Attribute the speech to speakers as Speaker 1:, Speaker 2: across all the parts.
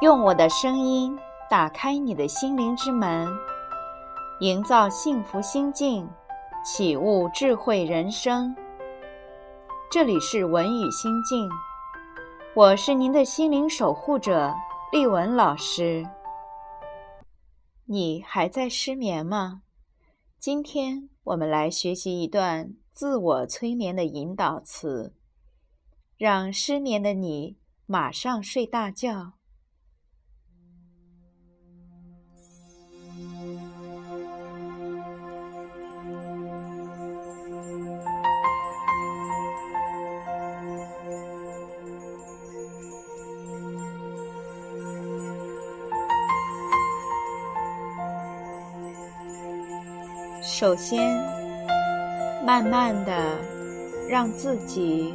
Speaker 1: 用我的声音打开你的心灵之门，营造幸福心境，启悟智慧人生。这里是文语心境，我是您的心灵守护者丽文老师。你还在失眠吗？今天我们来学习一段自我催眠的引导词，让失眠的你马上睡大觉。首先，慢慢的让自己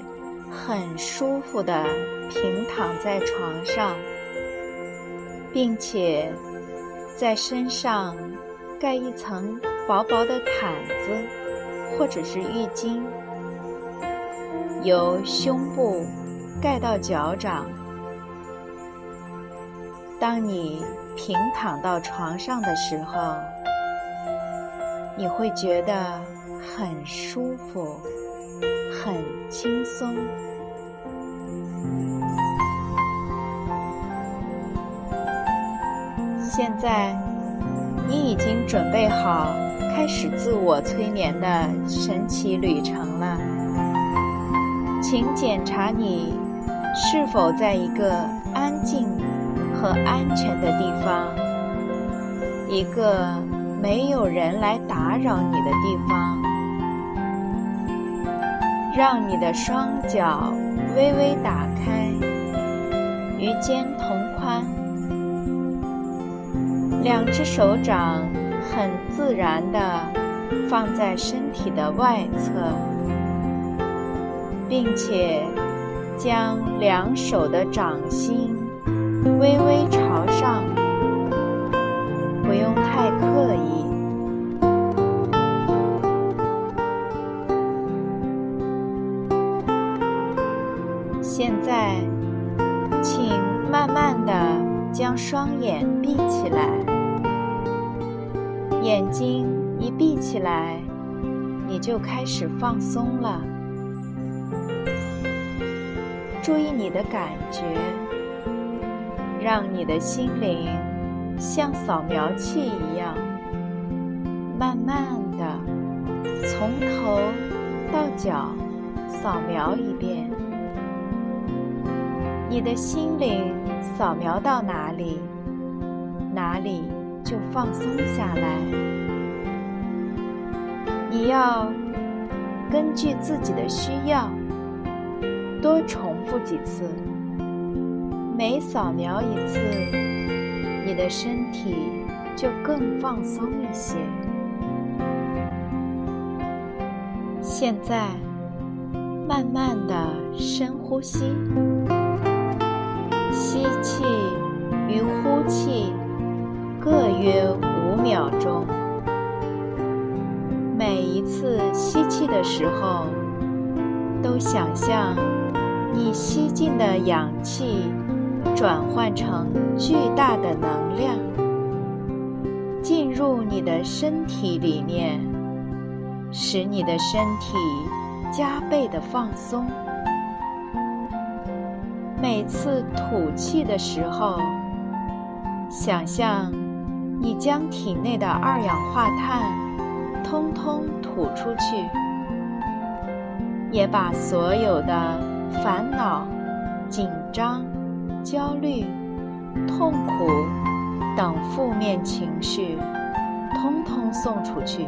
Speaker 1: 很舒服的平躺在床上，并且在身上盖一层薄薄的毯子或者是浴巾，由胸部盖到脚掌。当你平躺到床上的时候，你会觉得很舒服，很轻松。现在，你已经准备好开始自我催眠的神奇旅程了。请检查你是否在一个安静和安全的地方，一个。没有人来打扰你的地方，让你的双脚微微打开，与肩同宽，两只手掌很自然地放在身体的外侧，并且将两手的掌心微微来，你就开始放松了。注意你的感觉，让你的心灵。像扫描器一样，慢慢的从头到脚扫描一遍。你的心灵扫描到哪里，哪里就放松下来。你要根据自己的需要，多重复几次，每扫描一次。你的身体就更放松一些。现在，慢慢的深呼吸，吸气与呼气各约五秒钟。一次吸气的时候，都想象你吸进的氧气。转换成巨大的能量，进入你的身体里面，使你的身体加倍的放松。每次吐气的时候，想象你将体内的二氧化碳通通吐出去，也把所有的烦恼、紧张。焦虑、痛苦等负面情绪，通通送出去。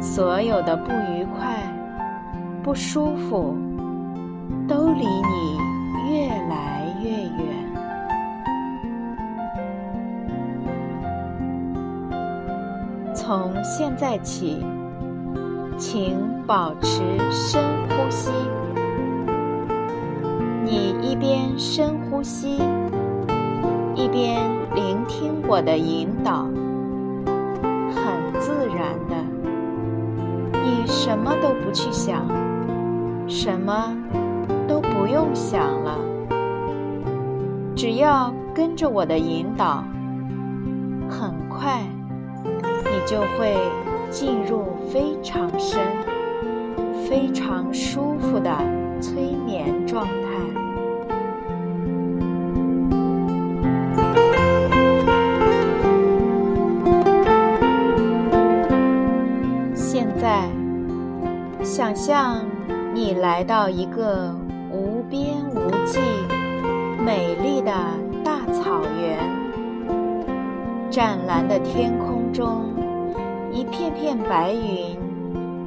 Speaker 1: 所有的不愉快、不舒服，都离你越来从现在起，请保持深呼吸。你一边深呼吸，一边聆听我的引导，很自然的，你什么都不去想，什么都不用想了，只要跟着我的引导，就会进入非常深、非常舒服的催眠状态。现在，想象你来到一个无边无际。美丽的大草原，湛蓝的天空中，一片片白云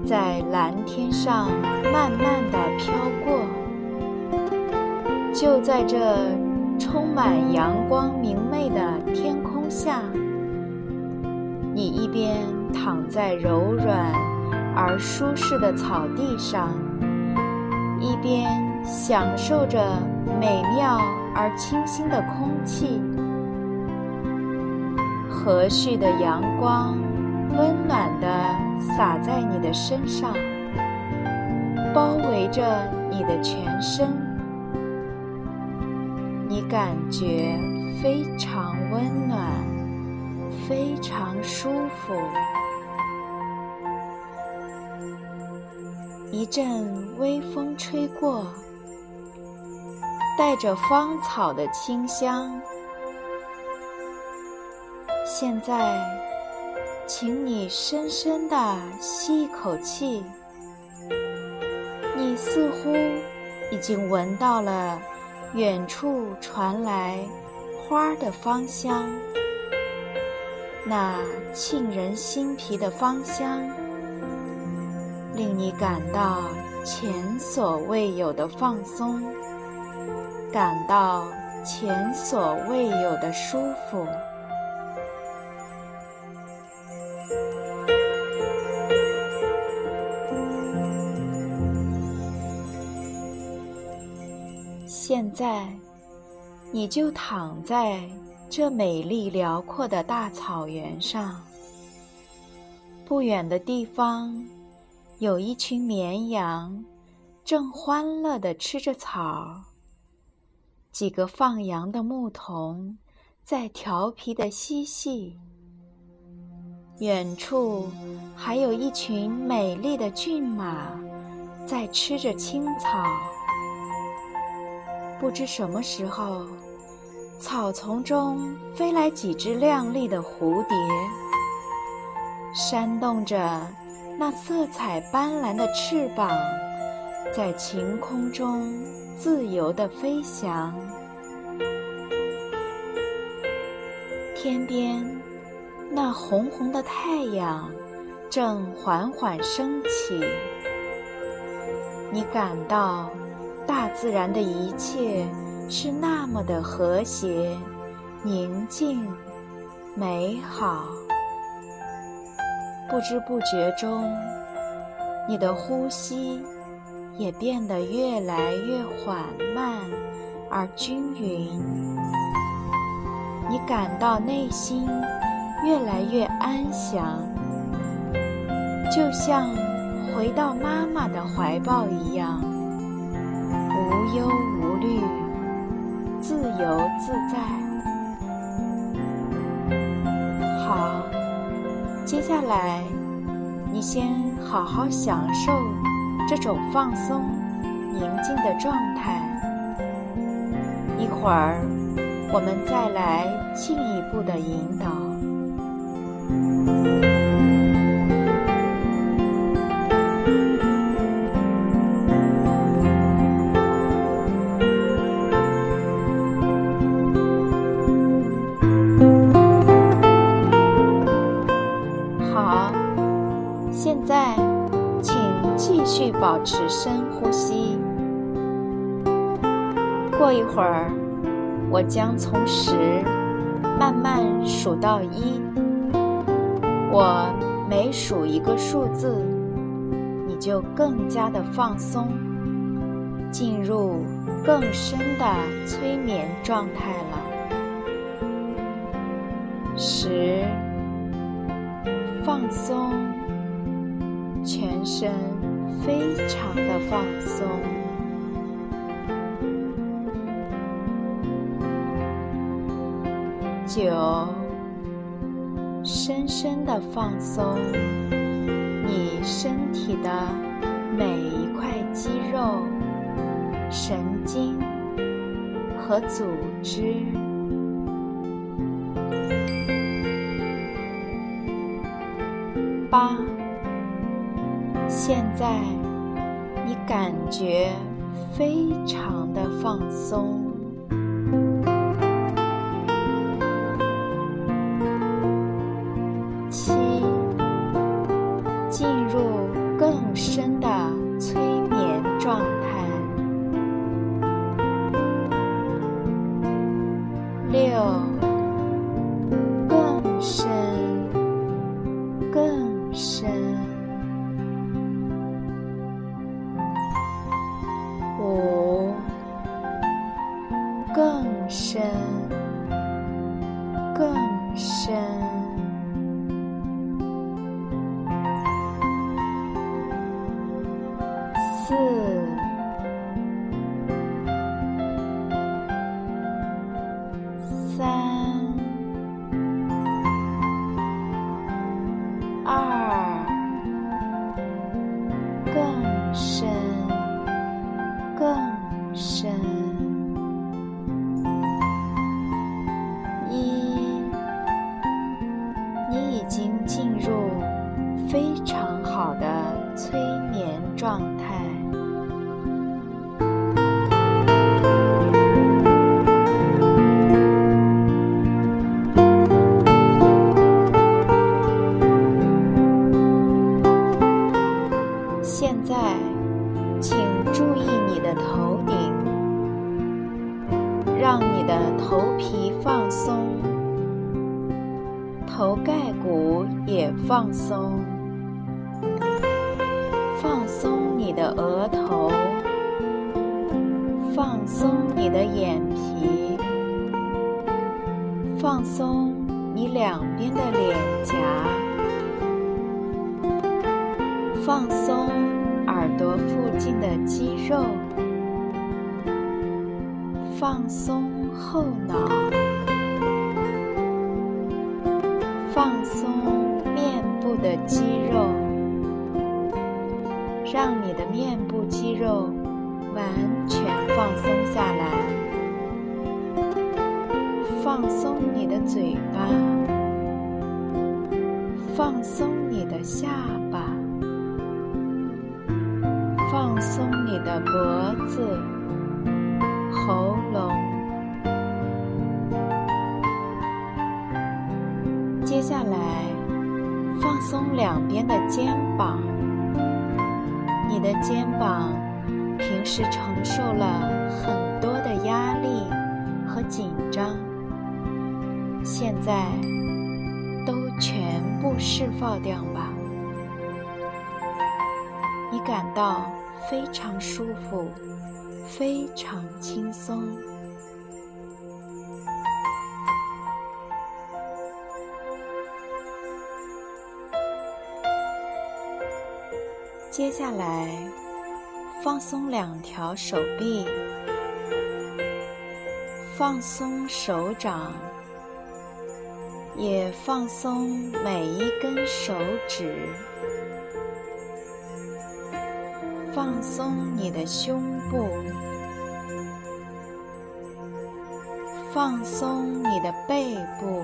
Speaker 1: 在蓝天上慢慢的飘过。就在这充满阳光明媚的天空下，你一边躺在柔软而舒适的草地上，一边享受着美妙。而清新的空气，和煦的阳光，温暖地洒在你的身上，包围着你的全身，你感觉非常温暖，非常舒服。一阵微风吹过。带着芳草的清香。现在，请你深深的吸一口气。你似乎已经闻到了远处传来花的芳香，那沁人心脾的芳香，令你感到前所未有的放松。感到前所未有的舒服。现在，你就躺在这美丽辽阔的大草原上。不远的地方，有一群绵羊，正欢乐地吃着草。几个放羊的牧童在调皮的嬉戏，远处还有一群美丽的骏马在吃着青草。不知什么时候，草丛中飞来几只亮丽的蝴蝶，扇动着那色彩斑斓的翅膀，在晴空中。自由的飞翔，天边那红红的太阳正缓缓升起。你感到大自然的一切是那么的和谐、宁静、美好。不知不觉中，你的呼吸。也变得越来越缓慢而均匀，你感到内心越来越安详，就像回到妈妈的怀抱一样，无忧无虑，自由自在。好，接下来你先好好享受。这种放松、宁静的状态，一会儿我们再来进一步的引导。保持深呼吸。过一会儿，我将从十慢慢数到一。我每数一个数字，你就更加的放松，进入更深的催眠状态了。十，放松，全身。非常的放松，九，深深的放松你身体的每一块肌肉、神经和组织。八，现在你感觉非常的放松。四，眠状态。眼皮，放松你两边的脸颊。放松耳朵附近的肌肉，放松后脑，放松面部的肌肉，让你的面部肌肉完全放松下来。放松你的嘴巴，放松你的下巴。放松你的脖子、喉咙。接下来，放松两边的肩膀。你的肩膀平时承受了很多的压力和紧张，现在都全部释放掉吧。你感到。非常舒服，非常轻松。接下来，放松两条手臂，放松手掌，也放松每一根手指。放松你的胸部，放松你的背部，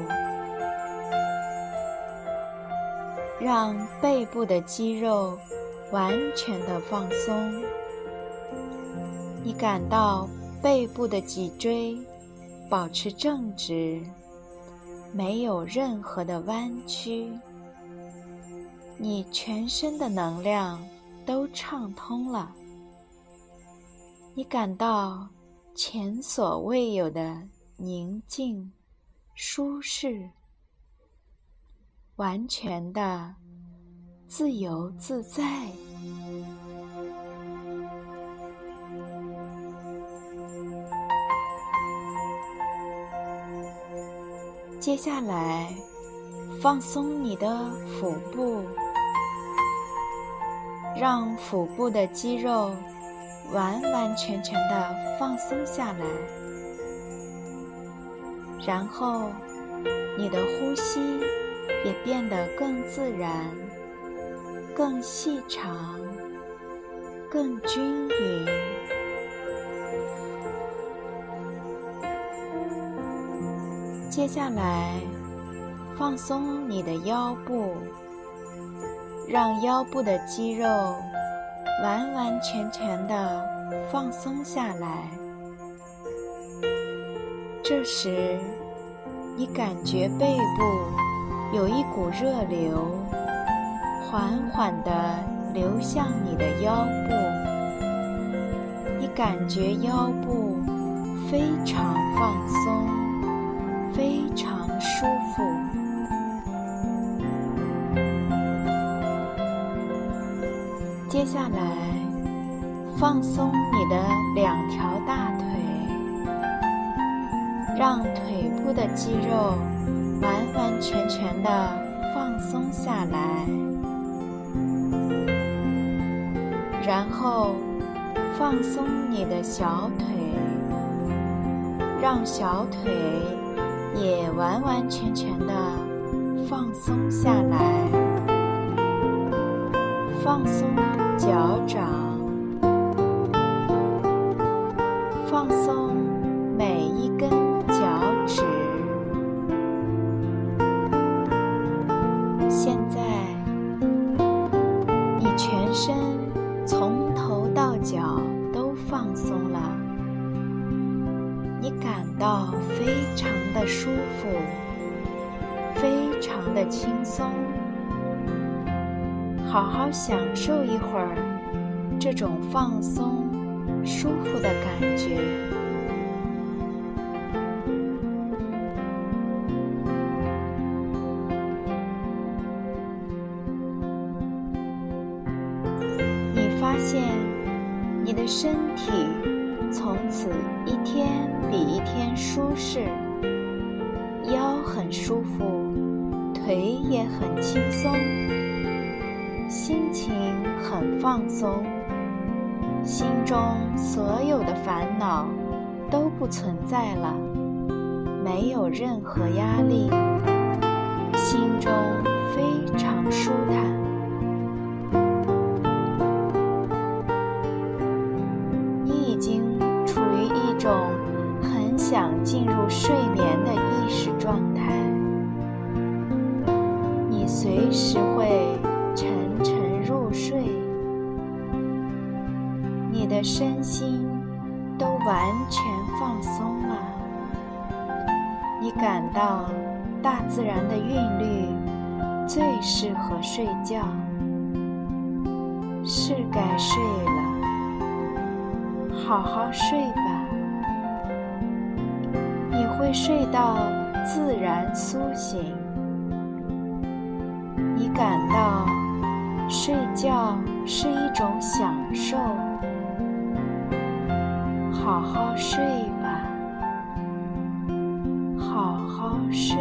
Speaker 1: 让背部的肌肉完全的放松。你感到背部的脊椎保持正直，没有任何的弯曲。你全身的能量。都畅通了，你感到前所未有的宁静、舒适，完全的自由自在。接下来，放松你的腹部。让腹部的肌肉完完全全的放松下来，然后你的呼吸也变得更自然、更细长、更均匀。接下来，放松你的腰部，让腰部的肌肉完完全全的放松下来。这时，你感觉背部有一股热流，缓缓地流向你的腰部。你感觉腰部非常放下来，放松你的两条大腿。让腿部的肌肉完完全全的放松下来，然后放松你的小腿，让小腿也完完全全的放松下来，放松脚掌，好好享受一会儿这种放松、舒服的感觉。你发现你的身体。从此一天比一天舒适，腰很舒服，腿也很轻松，放松，心中所有的烦恼都不存在了，没有任何压力，心中非常舒坦。适合睡觉，是该睡了。好好睡吧，你会睡到自然苏醒。你感到睡觉是一种享受。好好睡吧，好好睡。